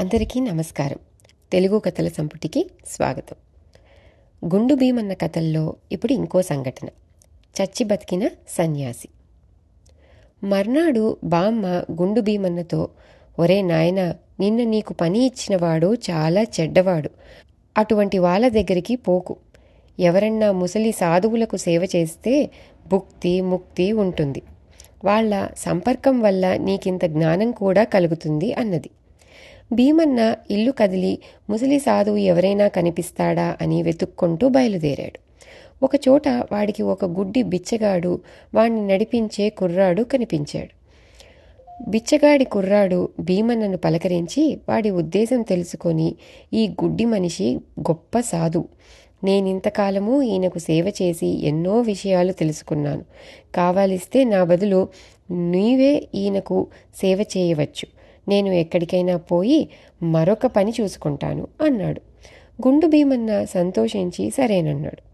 అందరికీ నమస్కారం. తెలుగు కథల సంపుటికి స్వాగతం. గుండు భీమన్న కథల్లో ఇప్పుడు ఇంకో సంఘటన. చచ్చి బతికిన సన్యాసి. మర్నాడు బామ్మ గుండు భీమన్నతో ఒరే నాయన నిన్న నీకు పని ఇచ్చినవాడు చాలా చెడ్డవాడు. అటువంటి వాళ్ళ దగ్గరికి పోకు. ఎవరన్నా ముసలి సాధువులకు సేవ చేస్తే భుక్తి ముక్తి ఉంటుంది. వాళ్ళ సంపర్కం వల్ల నీకింత జ్ఞానం కూడా కలుగుతుంది అన్నది. భీమన్న ఇల్లు కదిలి ముసలి సాధువు ఎవరైనా కనిపిస్తాడా అని వెతుక్కుంటూ బయలుదేరాడు. ఒకచోట వాడికి ఒక గుడ్డి బిచ్చగాడు వాణ్ణి నడిపించే కుర్రాడు కనిపించాడు. బిచ్చగాడి కుర్రాడు భీమన్నను పలకరించి వాడి ఉద్దేశం తెలుసుకొని ఈ గుడ్డి మనిషి గొప్ప సాధు. నేనింతకాలము ఈయనకు సేవ చేసి ఎన్నో విషయాలు తెలుసుకున్నాను. కావాలిస్తే నా బదులు నీవే ఈయనకు సేవ చేయవచ్చు. నేను ఎక్కడికైనా పోయి మరొక పని చూసుకుంటాను అన్నాడు. గుండు భీమన్న సంతోషించి సరేనన్నాడు.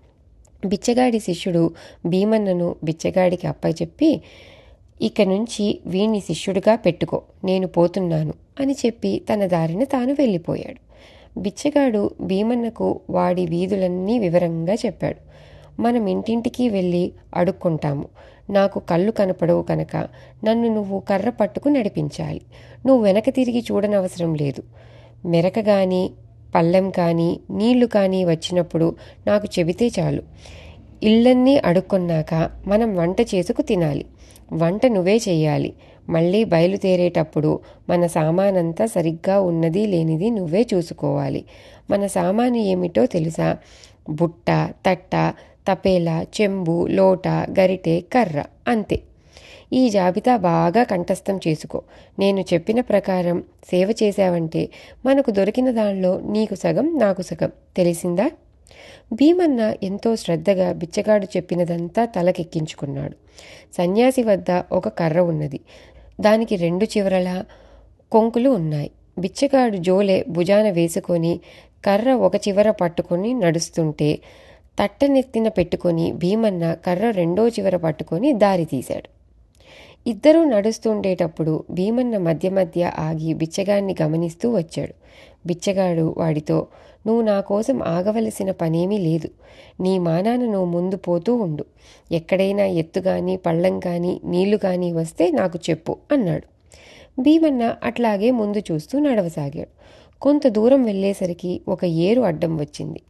బిచ్చగాడి శిష్యుడు భీమన్నను బిచ్చగాడికి అప్పచెప్పి ఇక నుంచి వీణ్ణి శిష్యుడిగా పెట్టుకో నేను పోతున్నాను అని చెప్పి తన దారిన తాను వెళ్ళిపోయాడు. బిచ్చగాడు భీమన్నకు వాడి వీధులన్నీ వివరంగా చెప్పాడు. మనం ఇంటింటికి వెళ్ళి అడుక్కుంటాము. నాకు కళ్ళు కనపడవు కనుక నన్ను నువ్వు కర్ర పట్టుకు నడిపించాలి. నువ్వు వెనక తిరిగి చూడనవసరం లేదు. మెరక కానీ పళ్ళెం కానీ నీళ్ళు కానీ వచ్చినప్పుడు నాకు చెబితే చాలు. ఇళ్ళన్నీ అడుక్కున్నాక మనం వంట చేసుకు తినాలి. వంట నువ్వే చెయ్యాలి. మళ్ళీ బయలుదేరేటప్పుడు మన సామానంతా సరిగ్గా ఉన్నది లేనిది నువ్వే చూసుకోవాలి. మన సామాను ఏమిటో తెలుసా? బుట్ట తట్ట తపేలా చెంబు లోట గరిటె కర్ర అంతే. ఈ జాబితా బాగా కంఠస్థం చేసుకో. నేను చెప్పిన ప్రకారం సేవ చేశావంటే మనకు దొరికిన దానిలో నీకు సగం నాకు సగం. తెలిసిందా? భీమన్న ఎంతో శ్రద్ధగా బిచ్చగాడు చెప్పినదంతా తలకెక్కించుకున్నాడు. సన్యాసి వద్ద ఒక కర్ర ఉన్నది. దానికి రెండు చివరల కొంకులు ఉన్నాయి. బిచ్చగాడు జోలే భుజాన వేసుకొని కర్ర ఒక చివర పట్టుకొని నడుస్తుంటే తట్టనెత్తిన పెట్టుకొని భీమన్న కర్ర రెండో చివర పట్టుకొని దారి తీశాడు. ఇద్దరూ నడుస్తుండేటప్పుడు భీమన్న మధ్య మధ్య ఆగి బిచ్చగాడిని గమనిస్తూ వచ్చాడు. బిచ్చగాడు వాడితో నువ్వు నా కోసం ఆగవలసిన పనేమీ లేదు. నీ మానాన నువ్వు ముందు పోతూ ఉండు. ఎక్కడైనా ఎత్తు కానీ పళ్ళం కానీ నీళ్ళు కానీ వస్తే నాకు చెప్పు అన్నాడు. భీమన్న అట్లాగే ముందు చూస్తూ నడవసాగాడు. కొంత దూరం వెళ్ళేసరికి ఒక ఏరు అడ్డం వచ్చింది.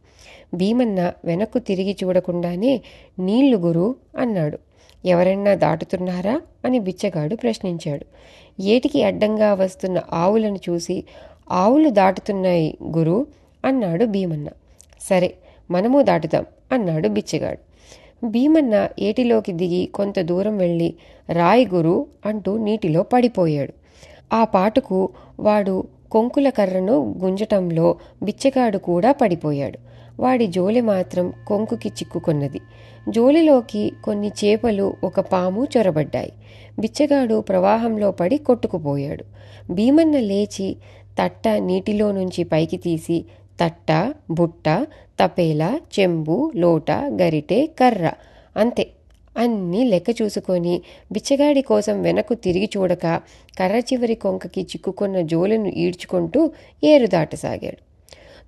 భీమన్న వెనక్కు తిరిగి చూడకుండానే నీళ్ళు గురు అన్నాడు. ఎవరన్నా దాటుతున్నారా? అని బిచ్చగాడు ప్రశ్నించాడు. ఏటికి అడ్డంగా వస్తున్న ఆవులను చూసి ఆవులు దాటుతున్నాయి గురు అన్నాడు భీమన్న. సరే మనము దాటుదాం అన్నాడు బిచ్చగాడు. భీమన్న ఏటిలోకి దిగి కొంత దూరం వెళ్ళి రాయి గురు అంటూ నీటిలో పడిపోయాడు. ఆ పాటుకు వాడు కొంకుల కర్రను గుంజటంలో బిచ్చగాడు కూడా పడిపోయాడు. వాడి జోలి మాత్రం కొంకుకి చిక్కుకున్నది. జోలిలోకి కొన్ని చేపలు ఒక పాము చొరబడ్డాయి. బిచ్చగాడు ప్రవాహంలో పడి కొట్టుకుపోయాడు. భీమన్న లేచి తట్ట నీటిలో నుంచి పైకి తీసి తట్ట బుట్ట తపేల చెంబు లోట గరిటె కర్ర అంతే. అన్నీ లెక్క చూసుకొని బిచ్చగాడి కోసం వెనక్కు తిరిగి చూడక కర్ర చివరి కొంకకి చిక్కుకున్న జోలను ఈడ్చుకుంటూ ఏరు దాటసాగాడు.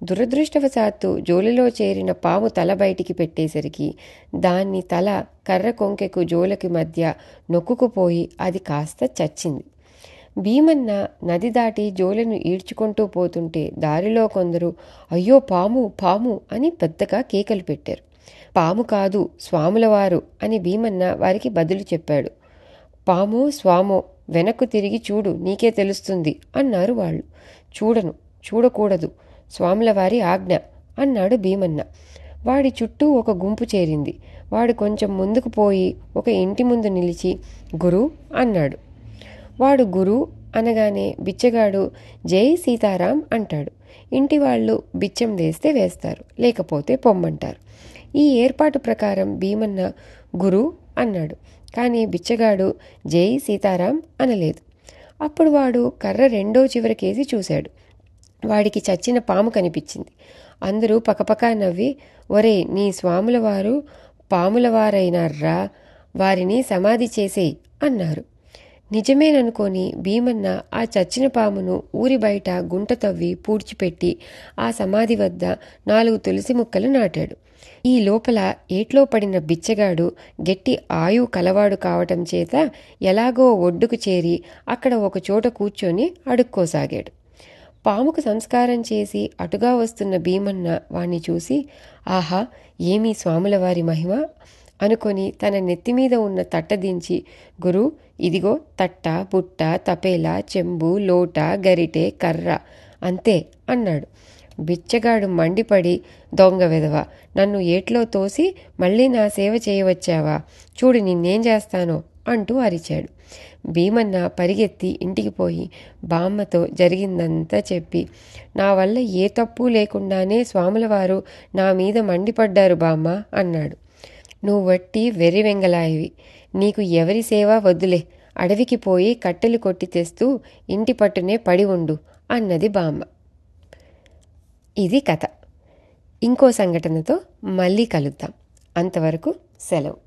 దురదృష్టవశాత్తు జోలిలో చేరిన పాము తల బయటికి పెట్టేసరికి దాన్ని తల కర్ర కొంకెకు జోలకి మధ్య నొక్కుకుపోయి అది కాస్త చచ్చింది. భీమన్న నది దాటి జోలను ఈడ్చుకుంటూ పోతుంటే దారిలో కొందరు అయ్యో పాము పాము అని పెద్దగా కేకలు పెట్టారు. పాము కాదు స్వాములవారు అని భీమన్న వారికి బదులు చెప్పాడు. పాము స్వామో వెనక్కు తిరిగి చూడు నీకే తెలుస్తుంది అన్నారు వాళ్ళు. చూడను చూడకూడదు. స్వాములవారి ఆజ్ఞ అన్నాడు భీమన్న. వాడి చుట్టూ ఒక గుంపు చేరింది. వాడు కొంచెం ముందుకు పోయి ఒక ఇంటి ముందు నిలిచి గురు అన్నాడు. వాడు గురు అనగానే బిచ్చగాడు జై సీతారాం అంటాడు. ఇంటి వాళ్ళు బిచ్చం వేస్తే వేస్తారు లేకపోతే పొమ్మంటారు. ఈ ఏర్పాటు ప్రకారం భీమన్న గురు అన్నాడు. కానీ బిచ్చగాడు జై సీతారాం అనలేదు. అప్పుడు వాడు కర్ర రెండో చివరికేసి చూశాడు. వాడికి చచ్చిన పాము కనిపించింది. అందరూ పకపకా నవ్వి ఒరే నీ స్వాముల వారు పాముల వారైనారా వారిని సమాధి చేసేయి అన్నారు. నిజమేననుకొని భీమన్న ఆ చచ్చిన పామును ఊరి బయట గుంట తవ్వి పూడ్చిపెట్టి ఆ సమాధి వద్ద నాలుగు తులసి ముక్కలు నాటాడు. ఈ లోపల ఏట్లో పడిన బిచ్చగాడు గట్టి ఆయువు కలవాడు కావటం చేత ఎలాగో ఒడ్డుకు చేరి అక్కడ ఒకచోట కూర్చొని అడుక్కోసాగాడు. పాముకు సంస్కారం చేసి అటుగా వస్తున్న భీమన్న వాణ్ణి చూసి ఆహా ఏమీ స్వాముల వారి మహిమ అనుకొని తన నెత్తిమీద ఉన్న తట్ట దించి గురు ఇదిగో తట్ట బుట్ట తపేల చెంబు లోట గరిటె కర్ర అంతే అన్నాడు. బిచ్చగాడు మండిపడి దొంగ విధవ నన్ను ఏట్లో తోసి మళ్ళీ నా సేవ చేయవచ్చావా? చూడు నిన్నేం చేస్తానో? అంటూ అరిచాడు. భీమన్న పరిగెత్తి ఇంటికి పోయి బామ్మతో జరిగిందంతా చెప్పి నా వల్ల ఏ తప్పు లేకుండానే స్వాములవారు నా మీద మండిపడ్డారు బామ్మ అన్నాడు. నువ్వట్టి వెర్రి వెంగలాయివి. నీకు ఎవరి సేవ వద్దులే. అడవికి పోయి కట్టెలు కొట్టి తెస్తూ ఇంటి పట్టునే పడి ఉండు అన్నది బామ్మ. ఇది కథ. ఇంకో సంఘటనతో మళ్ళీ కలుద్దాం. అంతవరకు సెలవు.